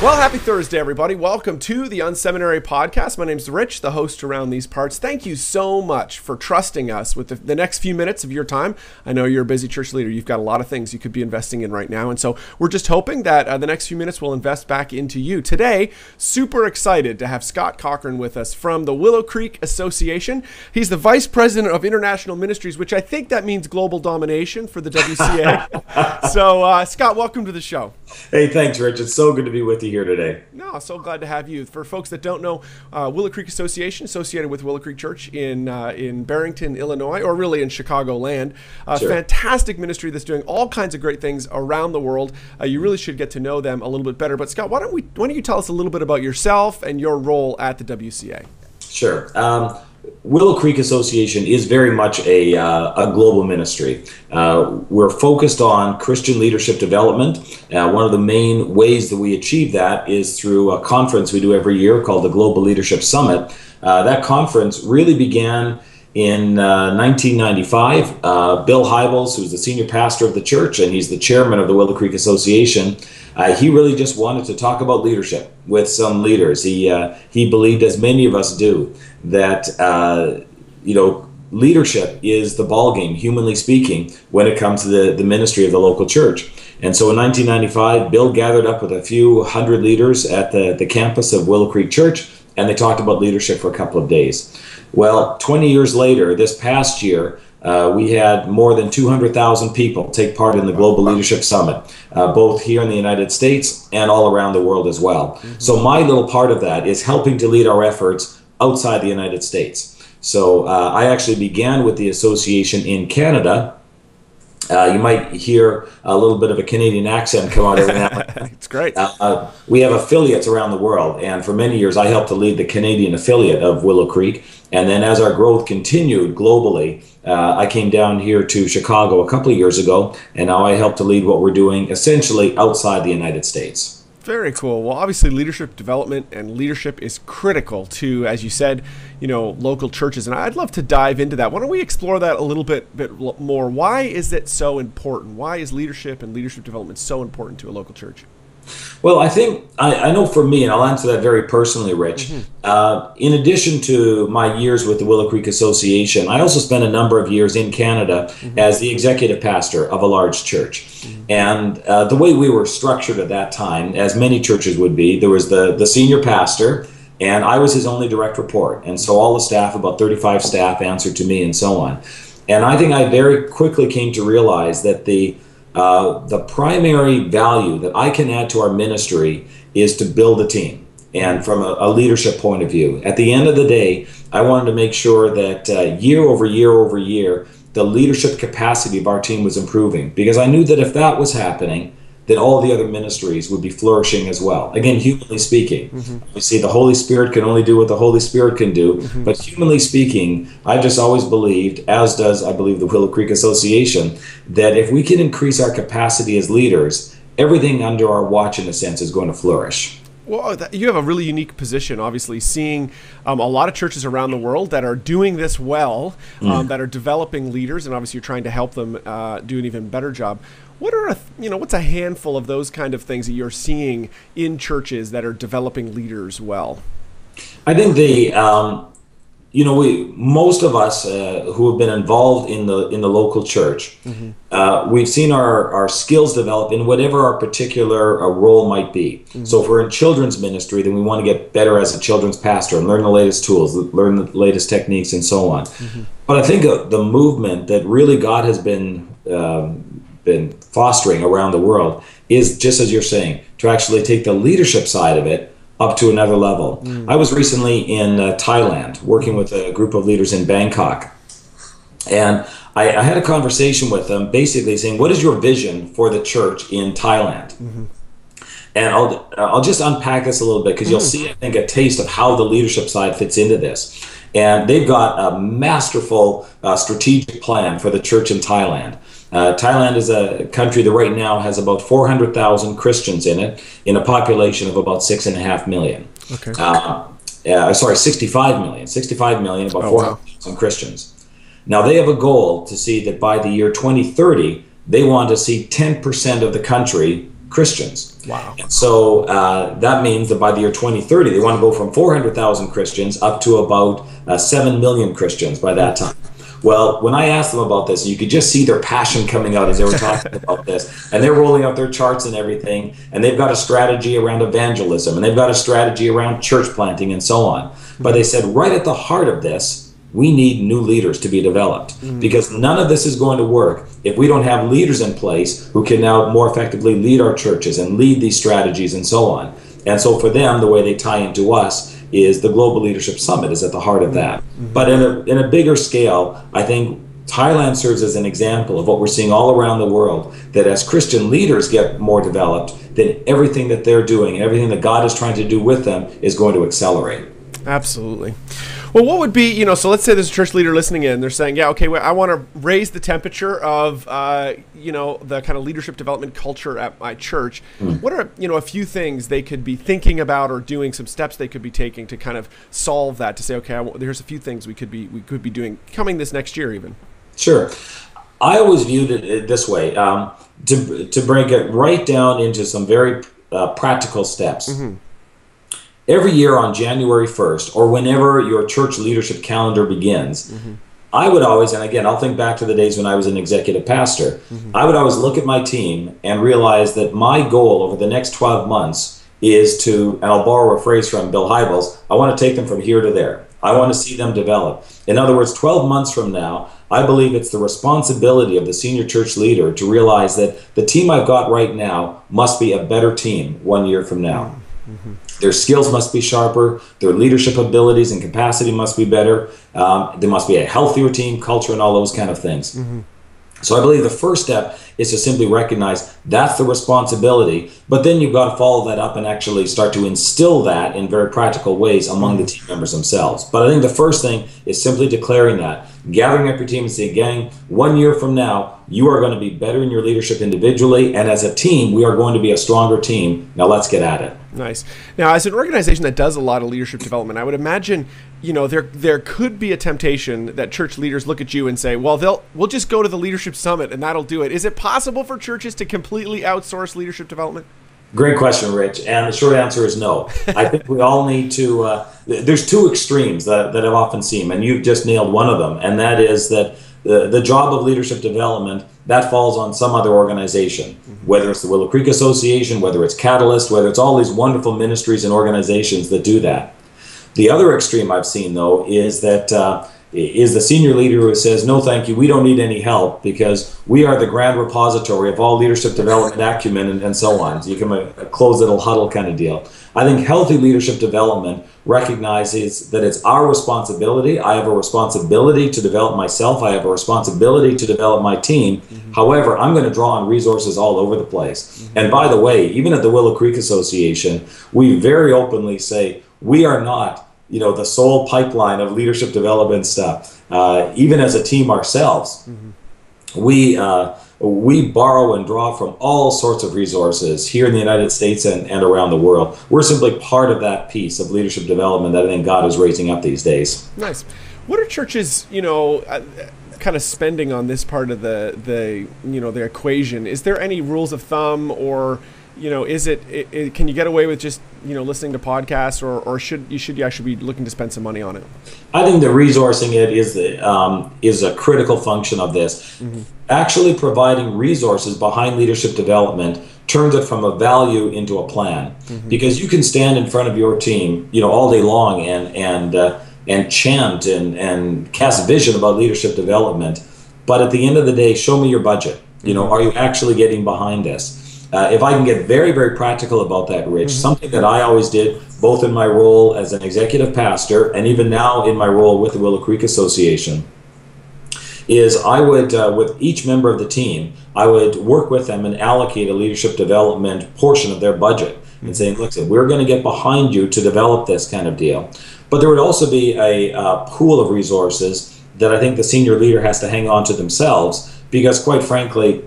Well, happy Thursday, everybody. Welcome to the Unseminary Podcast. My name's Rich, the host around these parts. Thank you so much for trusting us with the, the, next few minutes of your time. I know you're a busy church leader. You've got a lot of things you could be investing in right now. And so we're just hoping that uh, the next few minutes will invest back into you. Today, super excited to have Scott Cochrane with us from the Willow Creek Association. He's the Vice President of International Ministries, which I think that means global domination for the WCA. so, uh, Scott, welcome to the show. Hey, thanks, Rich. It's so good to be with you here today. No, so glad to have you. For folks that don't know, uh, Willow Creek Association, associated with Willow Creek Church in uh, in Barrington, Illinois, or really in Chicagoland. Uh, sure. Fantastic ministry that's doing all kinds of great things around the world. Uh, you really should get to know them a little bit better. But Scott, why don't we? Why don't you tell us a little bit about yourself and your role at the WCA? Sure. Um, Willow Creek Association is very much a, uh, a global ministry. Uh, we're focused on Christian leadership development. Uh, one of the main ways that we achieve that is through a conference we do every year called the Global Leadership Summit. Uh, that conference really began in 1995. Uh, uh, Bill Hybels, who's the senior pastor of the church and he's the chairman of the Willow Creek Association, he really just wanted to talk about leadership with some leaders. He, he believed, as many of us do, that uh, you know leadership is the ball game, humanly speaking, when it comes to the, the ministry of the local church. And so in 1995, Bill gathered up with a few hundred leaders at the, the campus of Willow Creek Church, and they talked about leadership for a couple of days. Well, 20 years later, this past year, uh, we had more than 200,000 people take part in the Global Leadership Summit, uh, both here in the United States and all around the world as well. Mm-hmm. So, my little part of that is helping to lead our efforts outside the United States. So uh, I actually began with the association in Canada. Uh, you might hear a little bit of a Canadian accent come out every now It's great. Uh, uh, we have affiliates around the world, and for many years I helped to lead the Canadian affiliate of Willow Creek. And then as our growth continued globally, uh, I came down here to Chicago a couple of years ago, and now I help to lead what we're doing essentially outside the United States. Very cool. Well, obviously, leadership development and leadership is critical to, as you said, you know, local churches. And I'd love to dive into that. Why don't we explore that a little bit, bit more? Why is it so important? Why is leadership and leadership development so important to a local church? Well, I think I, I, know for me, and I'll answer that very personally, Rich. Mm-hmm. Uh, in addition to my years with the Willow Creek Association, I also spent a number of years in Canada mm-hmm. as the executive pastor of a large church. Mm-hmm. And uh, the way we were structured at that time, as many churches would be, there was the, the senior pastor, and I was his only direct report. And so all the staff, about 35 staff, answered to me, and so on. And I think I very quickly came to realize that the uh, the primary value that I can add to our ministry is to build a team. And from a, a leadership point of view, at the end of the day, I wanted to make sure that uh, year over year over year, the leadership capacity of our team was improving. Because I knew that if that was happening, then all the other ministries would be flourishing as well. Again, humanly speaking, mm-hmm. you see, the Holy Spirit can only do what the Holy Spirit can do. Mm-hmm. But humanly speaking, I've just always believed, as does I believe the Willow Creek Association, that if we can increase our capacity as leaders, everything under our watch, in a sense, is going to flourish. Well, you have a really unique position, obviously, seeing um, a lot of churches around the world that are doing this well, um, mm. that are developing leaders, and obviously you're trying to help them uh, do an even better job. What are a, you know what's a handful of those kind of things that you're seeing in churches that are developing leaders well? I think the um, you know we most of us uh, who have been involved in the in the local church mm-hmm. uh, we've seen our our skills develop in whatever our particular uh, role might be mm-hmm. so if we're in children's ministry then we want to get better as a children's pastor and learn the latest tools learn the latest techniques and so on mm-hmm. but i think uh, the movement that really god has been um, been fostering around the world is just as you're saying to actually take the leadership side of it up to another level. Mm. I was recently in uh, Thailand working with a group of leaders in Bangkok, and I, I, had a conversation with them, basically saying, "What is your vision for the church in Thailand?" Mm-hmm. And I'll I'll just unpack this a little bit because mm. you'll see, I think, a taste of how the leadership side fits into this. And they've got a masterful uh, strategic plan for the church in Thailand. Uh, Thailand is a country that right now has about 400,000 Christians in it, in a population of about six and a half million. Okay. Uh, sorry, 65 million. 65 million, about Oh, 400,000 Christians. Now they have a goal to see that by the year 2030, they want to see 10% of the country Christians. Wow. And so uh, that means that by the year 2030, they want to go from 400,000 Christians up to about uh, 7 million Christians by that time. Well, when I asked them about this, you could just see their passion coming out as they were talking about this. And they're rolling out their charts and everything. And they've got a strategy around evangelism and they've got a strategy around church planting and so on. But they said, right at the heart of this, we need new leaders to be developed mm. because none of this is going to work if we don't have leaders in place who can now more effectively lead our churches and lead these strategies and so on. And so for them, the way they tie into us is the Global Leadership Summit is at the heart of that. Mm. Mm. But in a, in a bigger scale, I think Thailand serves as an example of what we're seeing all around the world that as Christian leaders get more developed, then everything that they're doing, and everything that God is trying to do with them is going to accelerate. Absolutely. Well, what would be, you know, so let's say there's a church leader listening in. They're saying, yeah, okay, well, I want to raise the temperature of, uh, you know, the kind of leadership development culture at my church. What are, you know, a few things they could be thinking about or doing, some steps they could be taking to kind of solve that? To say, okay, I w- there's a few things we could be we could be doing coming this next year, even. Sure. I always viewed it this way um, to, to break it right down into some very uh, practical steps. Every year on January 1st, or whenever your church leadership calendar begins, mm-hmm. I would always, and again, I'll think back to the days when I was an executive pastor, mm-hmm. I would always look at my team and realize that my goal over the next 12 months is to, and I'll borrow a phrase from Bill Hybels, I want to take them from here to there. I want to see them develop. In other words, 12 months from now, I believe it's the responsibility of the senior church leader to realize that the team I've got right now must be a better team one year from now. Mm-hmm. Their skills must be sharper. Their leadership abilities and capacity must be better. Um, there must be a healthier team culture and all those kind of things. So I believe the first step is to simply recognize that's the responsibility, but then you've got to follow that up and actually start to instill that in very practical ways among the team members themselves. But I think the first thing is simply declaring that, gathering up your team and saying, gang, one year from now, you are going to be better in your leadership individually, and as a team, we are going to be a stronger team. Now let's get at it. Nice. Now, as an organization that does a lot of leadership development, I would imagine, you know, there there could be a temptation that church leaders look at you and say, "Well, they'll we'll just go to the leadership summit and that'll do it." Is it possible for churches to completely outsource leadership development? Great question, Rich. And the short answer is no. I think we all need to. Uh, th- there's two extremes that, that I've often seen, and you've just nailed one of them, and that is that the, the job of leadership development that falls on some other organization, whether it's the Willow Creek Association, whether it's Catalyst, whether it's all these wonderful ministries and organizations that do that. The other extreme I've seen, though, is that uh, is the senior leader who says, "No, thank you. We don't need any help because we are the grand repository of all leadership development acumen and, and so on." So you can a, a closed little huddle kind of deal. I think healthy leadership development recognizes that it's our responsibility. I have a responsibility to develop myself. I have a responsibility to develop my team. Mm-hmm. However, I'm going to draw on resources all over the place. Mm-hmm. And by the way, even at the Willow Creek Association, we very openly say we are not you know the sole pipeline of leadership development stuff uh, even as a team ourselves we uh, we borrow and draw from all sorts of resources here in the united states and, and around the world we're simply part of that piece of leadership development that i think god is raising up these days Nice. What are churches, you know, uh, kind of spending on this part of the the you know the equation? Is there any rules of thumb, or you know, is it, it, it can you get away with just you know listening to podcasts, or, or should you should you actually be looking to spend some money on it? I think the resourcing it is the um, is a critical function of this. Actually, providing resources behind leadership development turns it from a value into a plan, because you can stand in front of your team, you know, all day long and and uh, and chant and and cast vision about leadership development, but at the end of the day, show me your budget. You know, are you actually getting behind this? Uh, if I can get very, very practical about that, Rich, something that I always did, both in my role as an executive pastor and even now in my role with the Willow Creek Association, is I would, uh, with each member of the team, I would work with them and allocate a leadership development portion of their budget and saying, look, we're going to get behind you to develop this kind of deal. but there would also be a uh, pool of resources that I think the senior leader has to hang on to themselves because, quite frankly,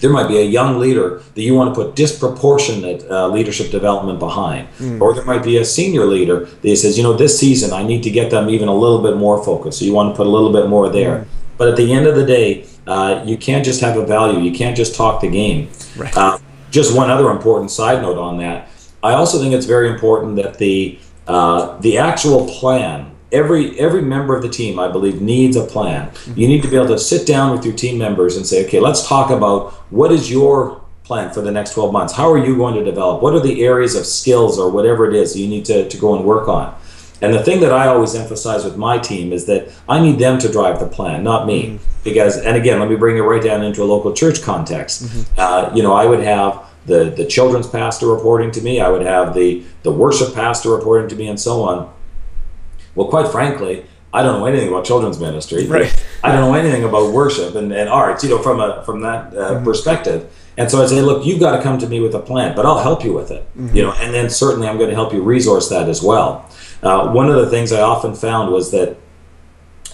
there might be a young leader that you want to put disproportionate uh, leadership development behind. Mm. Or there might be a senior leader that says, you know, this season I need to get them even a little bit more focused. So you want to put a little bit more there. Mm. But at the end of the day, uh, you can't just have a value. You can't just talk the game. Right. Uh, just one other important side note on that. I also think it's very important that the uh, the actual plan every every member of the team i believe needs a plan. You need to be able to sit down with your team members and say okay let's talk about what is your plan for the next 12 months? How are you going to develop? What are the areas of skills or whatever it is you need to, to go and work on? And the thing that i always emphasize with my team is that i need them to drive the plan not me. Mm-hmm. because and again let me bring it right down into a local church context. Mm-hmm. uh, you know i would have the, the children's pastor reporting to me. I would have the the worship pastor reporting to me and so on well, quite frankly, I don't know anything about children's ministry. Right. I don't know anything about worship and, and arts, you know, from a from that uh, mm-hmm. perspective. And so I say, look, you've got to come to me with a plan, but I'll help you with it, mm-hmm. you know, and then certainly I'm going to help you resource that as well. Uh, one of the things I often found was that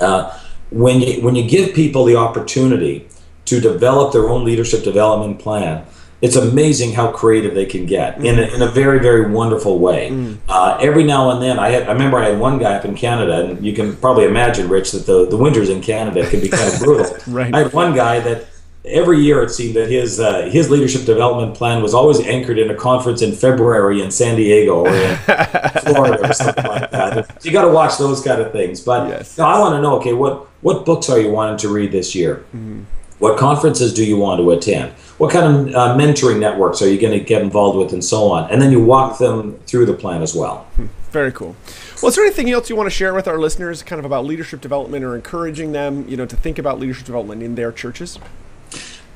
uh, when you when you give people the opportunity to develop their own leadership development plan, it's amazing how creative they can get in, a, in a very very wonderful way mm. uh, every now and then I, had, I remember i had one guy up in canada and you can probably imagine rich that the, the winters in canada can be kind of brutal right. i had one guy that every year it seemed that his uh, his leadership development plan was always anchored in a conference in february in san diego or in florida or something like that you got to watch those kind of things but yes. i want to know okay what what books are you wanting to read this year mm. What conferences do you want to attend? What kind of uh, mentoring networks are you going to get involved with and so on? And then you walk them through the plan as well. Hmm. very cool. Well is there anything else you want to share with our listeners kind of about leadership development or encouraging them you know to think about leadership development in their churches?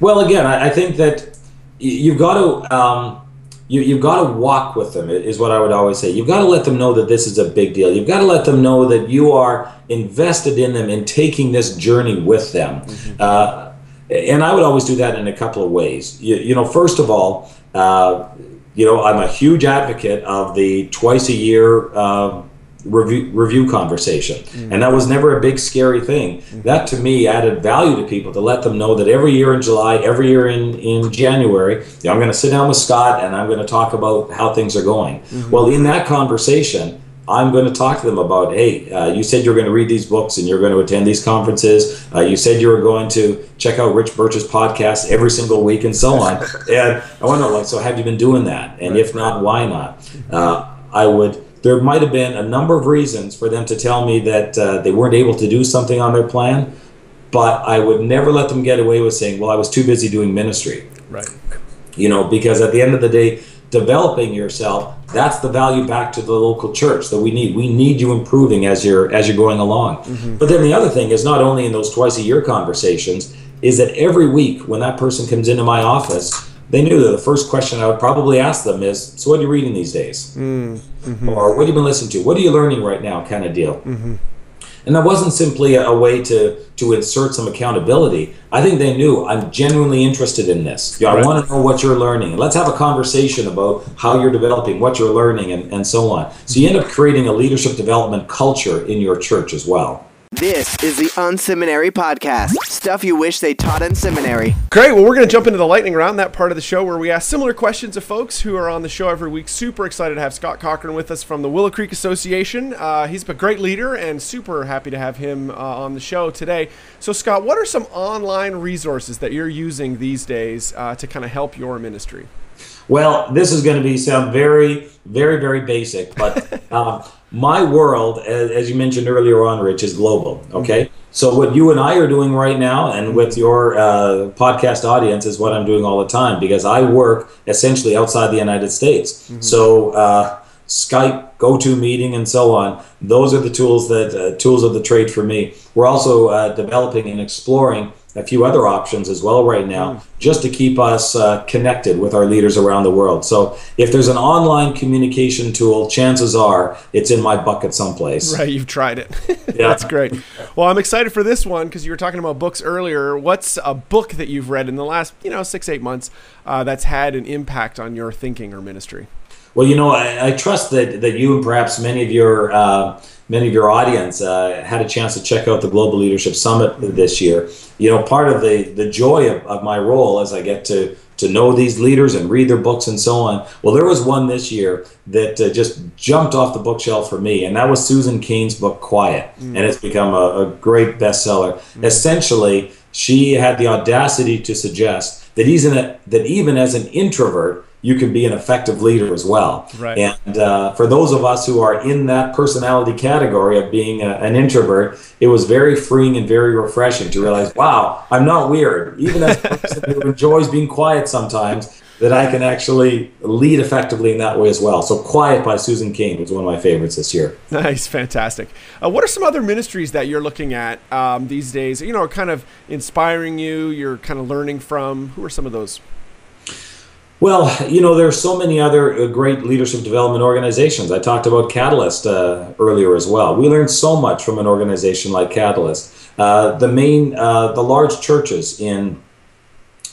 Well again i, I think that you've got to um, you, you've got to walk with them is what i would always say. You've got to let them know that this is a big deal. You've got to let them know that you are invested in them and taking this journey with them. Mm-hmm. uh, and I would always do that in a couple of ways. You, you know, first of all, uh, you know, I'm a huge advocate of the twice a year uh, review review conversation, mm-hmm. and that was never a big scary thing. Mm-hmm. That to me added value to people to let them know that every year in July, every year in in January, you know, I'm going to sit down with Scott and I'm going to talk about how things are going. Mm-hmm. Well, in that conversation I'm going to talk to them about, hey, uh, you said you're going to read these books and you're going to attend these conferences. Uh, you said you were going to check out Rich Birch's podcast every single week and so on. and I want to know, like, so have you been doing that? And if not, why not? Uh, I would. There might have been a number of reasons for them to tell me that uh, they weren't able to do something on their plan, but I would never let them get away with saying, well, I was too busy doing ministry. Right. You know, because at the end of the day, developing yourself that's the value back to the local church that we need we need you improving as you're as you're going along mm-hmm. but then the other thing is not only in those twice a year conversations is that every week when that person comes into my office they knew that the first question i would probably ask them is so what are you reading these days mm-hmm. or what have you been listening to what are you learning right now kind of deal mm-hmm. And that wasn't simply a, way to, to insert some accountability. I think they knew I'm genuinely interested in this. Yeah, I want to know what you're learning. Let's have a conversation about how you're developing, what you're learning, and, and so on. So you end up creating a leadership development culture in your church as well. This is the Unseminary Podcast. Stuff you wish they taught in seminary. Great. Well, we're going to jump into the lightning round, that part of the show where we ask similar questions of folks who are on the show every week. Super excited to have Scott Cochrane with us from the Willow Creek Association. Uh, he's a great leader and super happy to have him uh, on the show today. So, Scott, what are some online resources that you're using these days uh, to kind of help your ministry? Well, this is going to be sound very, very, very basic, but uh, my world, as, as, you mentioned earlier on, Rich, is global. Okay. Mm-hmm. So what you and I are doing right now, and with your uh, podcast audience, is what I'm doing all the time because I work essentially outside the United States. Mm-hmm. So uh, Skype, GoToMeeting, and so on. Those are the tools that uh, tools of the trade for me. We're also uh, developing and exploring a few other options as well right now, mm. just to keep us uh, connected with our leaders around the world. So if there's an online communication tool, chances are it's in my bucket someplace. Right, you've tried it. yeah. That's great. Well, I'm excited for this one because you were talking about books earlier. What's a book that you've read in the last, you know, six eight months uh, that's had an impact on your thinking or ministry? Well, you know, I, I, trust that, that you and perhaps many of your uh, many of your audience uh, had a chance to check out the Global Leadership Summit this year. You know, part of the the joy of, of my role as I get to to know these leaders and read their books and so on. Well, there was one this year that uh, just jumped off the bookshelf for me, and that was Susan Cain's book Quiet, mm. and it's become a, a great bestseller. Mm. Essentially, she had the audacity to suggest that even that even as an introvert you can be an effective leader as well. Right. And uh, for those of us who are in that personality category of being a, an introvert, it was very freeing and very refreshing to realize, wow, I'm not weird. Even as a person who enjoys being quiet sometimes, that I can actually lead effectively in that way as well. So, Quiet by Susan Cain was one of my favorites this year. Nice, fantastic. Uh, what are some other ministries that you're looking at um, these days? You know, kind of inspiring you. You're kind of learning from. Who are some of those? Well, you know, there are so many other uh, great leadership development organizations. I talked about Catalyst uh, earlier as well. We learned so much from an organization like Catalyst. Uh, the main, uh, the large churches in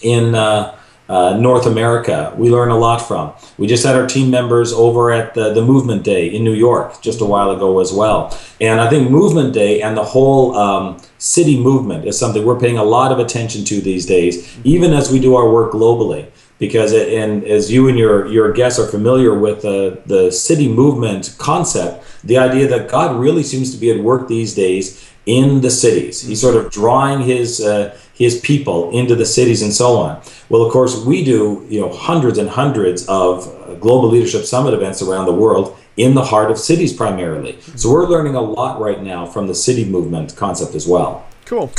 in uh, uh, North America, we learn a lot from. We just had our team members over at the, the Movement Day in New York just a while ago as well. And I think Movement Day and the whole um, city movement is something we're paying a lot of attention to these days, even as we do our work globally because it, and as you and your your guests are familiar with the the city movement concept, the idea that God really seems to be at work these days in the cities. He's sort of drawing his uh, his people into the cities and so on. Well, of course, we do you know hundreds and hundreds of global leadership summit events around the world in the heart of cities primarily. So we're learning a lot right now from the city movement concept as well. Cool.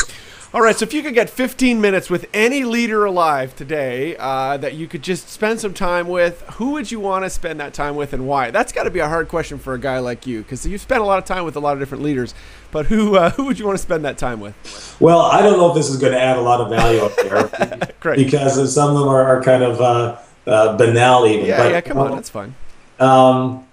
All right, so if you could get 15 minutes with any leader alive today uh, that you could just spend some time with, who would you want to spend that time with and why? That's got to be a hard question for a guy like you because you've spent a lot of time with a lot of different leaders. But who uh, who would you want to spend that time with? Well, I don't know if this is going to add a lot of value up there because some of them are, are kind of uh, uh banal even. Yeah, but, yeah, come on, that's fine. Um,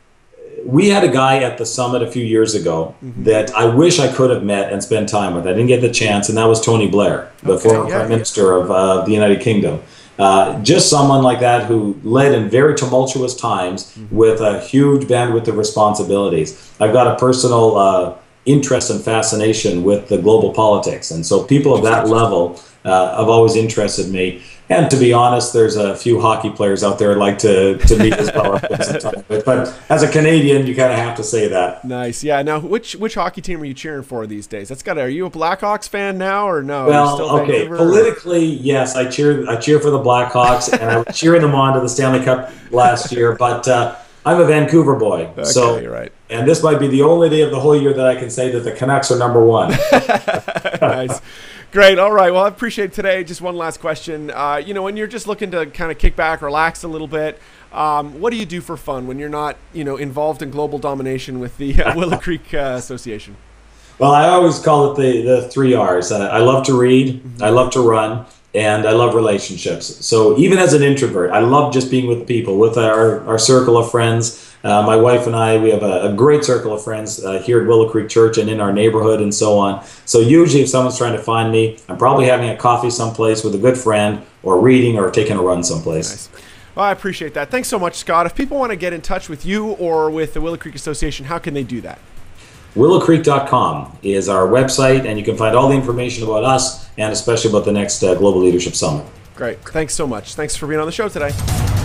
we had a guy at the summit a few years ago mm-hmm. that I wish I could have met and spent time with. I didn't get the chance, and that was Tony Blair, the okay, former yeah, Prime yeah. Minister of uh, the United Kingdom. Uh, just someone like that who led in very tumultuous times mm-hmm. with a huge bandwidth of responsibilities. I've got a personal uh, interest and fascination with the global politics, and so people of that level uh, have always interested me. And to be honest, there's a few hockey players out there I'd like to, to meet as well. but as a Canadian, you kind of have to say that. Nice, yeah. Now, which which hockey team are you cheering for these days? That's got. Are you a Blackhawks fan now or no? Well, okay. Vancouver, Politically, yes, I cheer. I cheer for the Blackhawks, and I was cheering them on to the Stanley Cup last year. But uh, I'm a Vancouver boy, okay, so you're right. And this might be the only day of the whole year that I can say that the Canucks are number one. nice. Great. All right. Well, I appreciate today. Just one last question. Uh, you know, when you're just looking to kind of kick back, relax a little bit, um, what do you do for fun when you're not, you know, involved in global domination with the uh, Willow Creek uh, Association? Well, I always call it the the three R's. Uh, I love to read. Mm-hmm. I love to run. And I love relationships. So even as an introvert, I love just being with people, with our, our circle of friends. Uh, my wife and I, we have a, a great circle of friends uh, here at Willow Creek Church and in our neighborhood and so on. So usually, if someone's trying to find me, I'm probably having a coffee someplace with a good friend, or reading, or taking a run someplace. Nice. Well, I appreciate that. Thanks so much, Scott. If people want to get in touch with you or with the Willow Creek Association, how can they do that? WillowCreek.com is our website, and you can find all the information about us and especially about the next uh, Global Leadership Summit. Great. Thanks so much. Thanks for being on the show today.